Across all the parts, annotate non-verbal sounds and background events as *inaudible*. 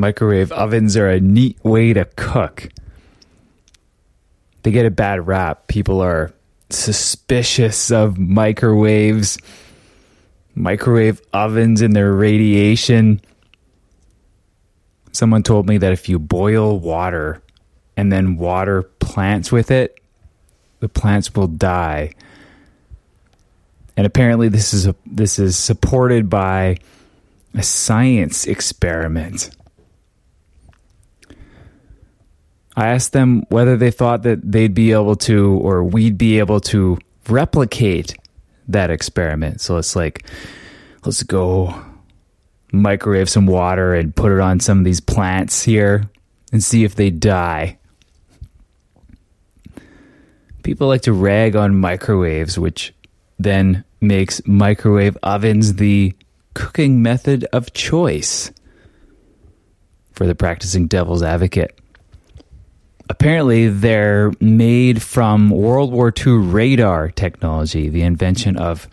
microwave ovens are a neat way to cook. They get a bad rap. People are suspicious of microwaves, microwave ovens, and their radiation. Someone told me that if you boil water and then water plants with it, the plants will die. And apparently this is a, this is supported by a science experiment. I asked them whether they thought that they'd be able to or we'd be able to replicate that experiment. So it's like let's go microwave some water and put it on some of these plants here and see if they die. People like to rag on microwaves, which then makes microwave ovens the cooking method of choice for the practicing devil's advocate. Apparently, they're made from World War II radar technology. The invention of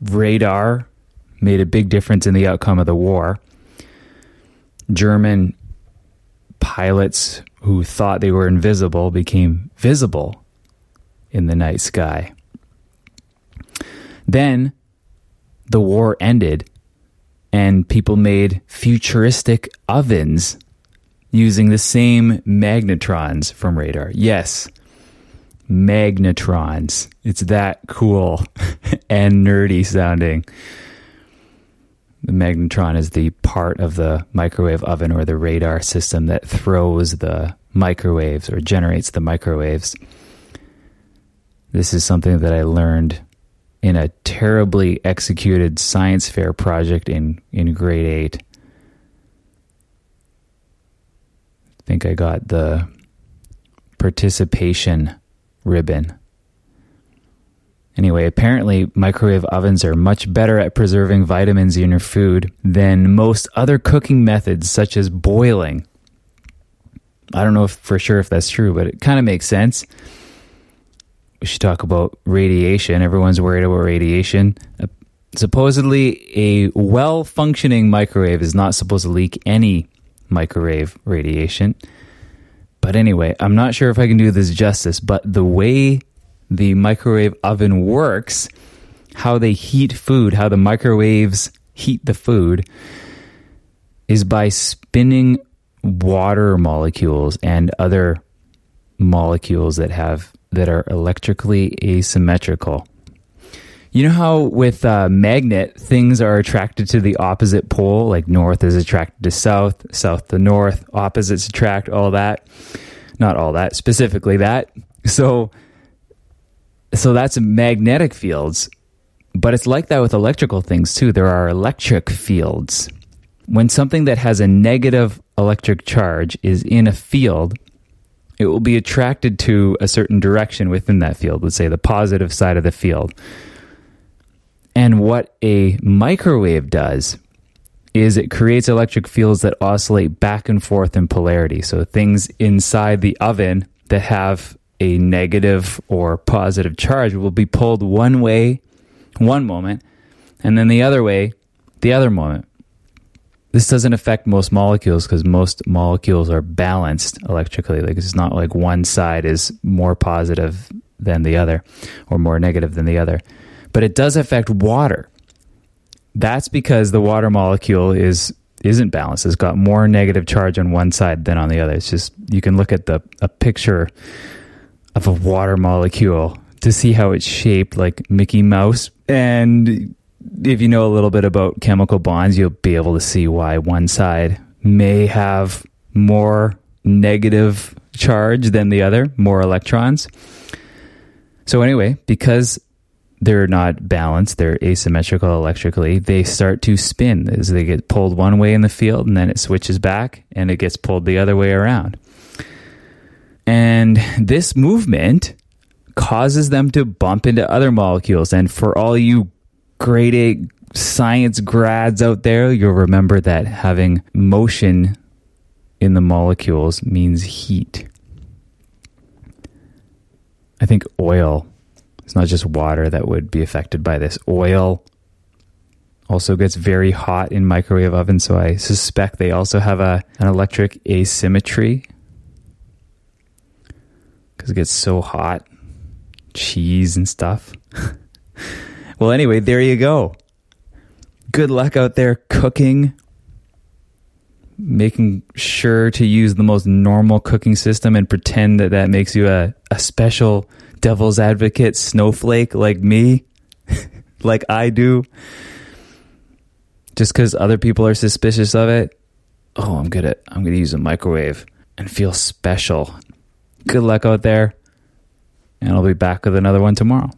radar made a big difference in the outcome of the war. German pilots who thought they were invisible became visible in the night sky. Then the war ended and people made futuristic ovens using the same magnetrons from radar. Yes, magnetrons. It's that cool *laughs* and nerdy sounding. The magnetron is the part of the microwave oven or the radar system that throws the microwaves or generates the microwaves. This is something that I learned in a terribly executed science fair project in, in grade 8. I think I got the participation ribbon. Anyway, apparently microwave ovens are much better at preserving vitamins in your food than most other cooking methods, such as boiling. I don't know if, for sure if that's true, but it kind of makes sense. We should talk about radiation. Everyone's worried about radiation. Supposedly, a well functioning microwave is not supposed to leak any microwave radiation. But anyway, I'm not sure if I can do this justice, but the way the microwave oven works, how they heat food, how the microwaves heat the food, is by spinning water molecules and other molecules that have that are electrically asymmetrical. You know how with a magnet things are attracted to the opposite pole, like north is attracted to south, south to north, opposites attract, all that. Not all that, specifically that. So so that's magnetic fields. But it's like that with electrical things too. There are electric fields. When something that has a negative electric charge is in a field, it will be attracted to a certain direction within that field, let's say the positive side of the field. And what a microwave does is it creates electric fields that oscillate back and forth in polarity. So things inside the oven that have a negative or positive charge will be pulled one way one moment and then the other way the other moment. This doesn't affect most molecules because most molecules are balanced electrically. Like it's not like one side is more positive than the other or more negative than the other. But it does affect water. That's because the water molecule is isn't balanced. It's got more negative charge on one side than on the other. It's just you can look at the a picture of a water molecule to see how it's shaped like Mickey Mouse. And if you know a little bit about chemical bonds, you'll be able to see why one side may have more negative charge than the other, more electrons. So, anyway, because they're not balanced, they're asymmetrical electrically, they start to spin as they get pulled one way in the field and then it switches back and it gets pulled the other way around. And this movement causes them to bump into other molecules. And for all you grade A science grads out there, you'll remember that having motion in the molecules means heat. I think oil, it's not just water that would be affected by this. Oil also gets very hot in microwave ovens, so I suspect they also have a an electric asymmetry because it gets so hot, cheese and stuff. *laughs* well, anyway, there you go. Good luck out there cooking. Making sure to use the most normal cooking system and pretend that that makes you a, a special devil's advocate snowflake like me, *laughs* like I do just because other people are suspicious of it. Oh, I'm good at I'm gonna use a microwave and feel special. Good luck out there, and I'll be back with another one tomorrow.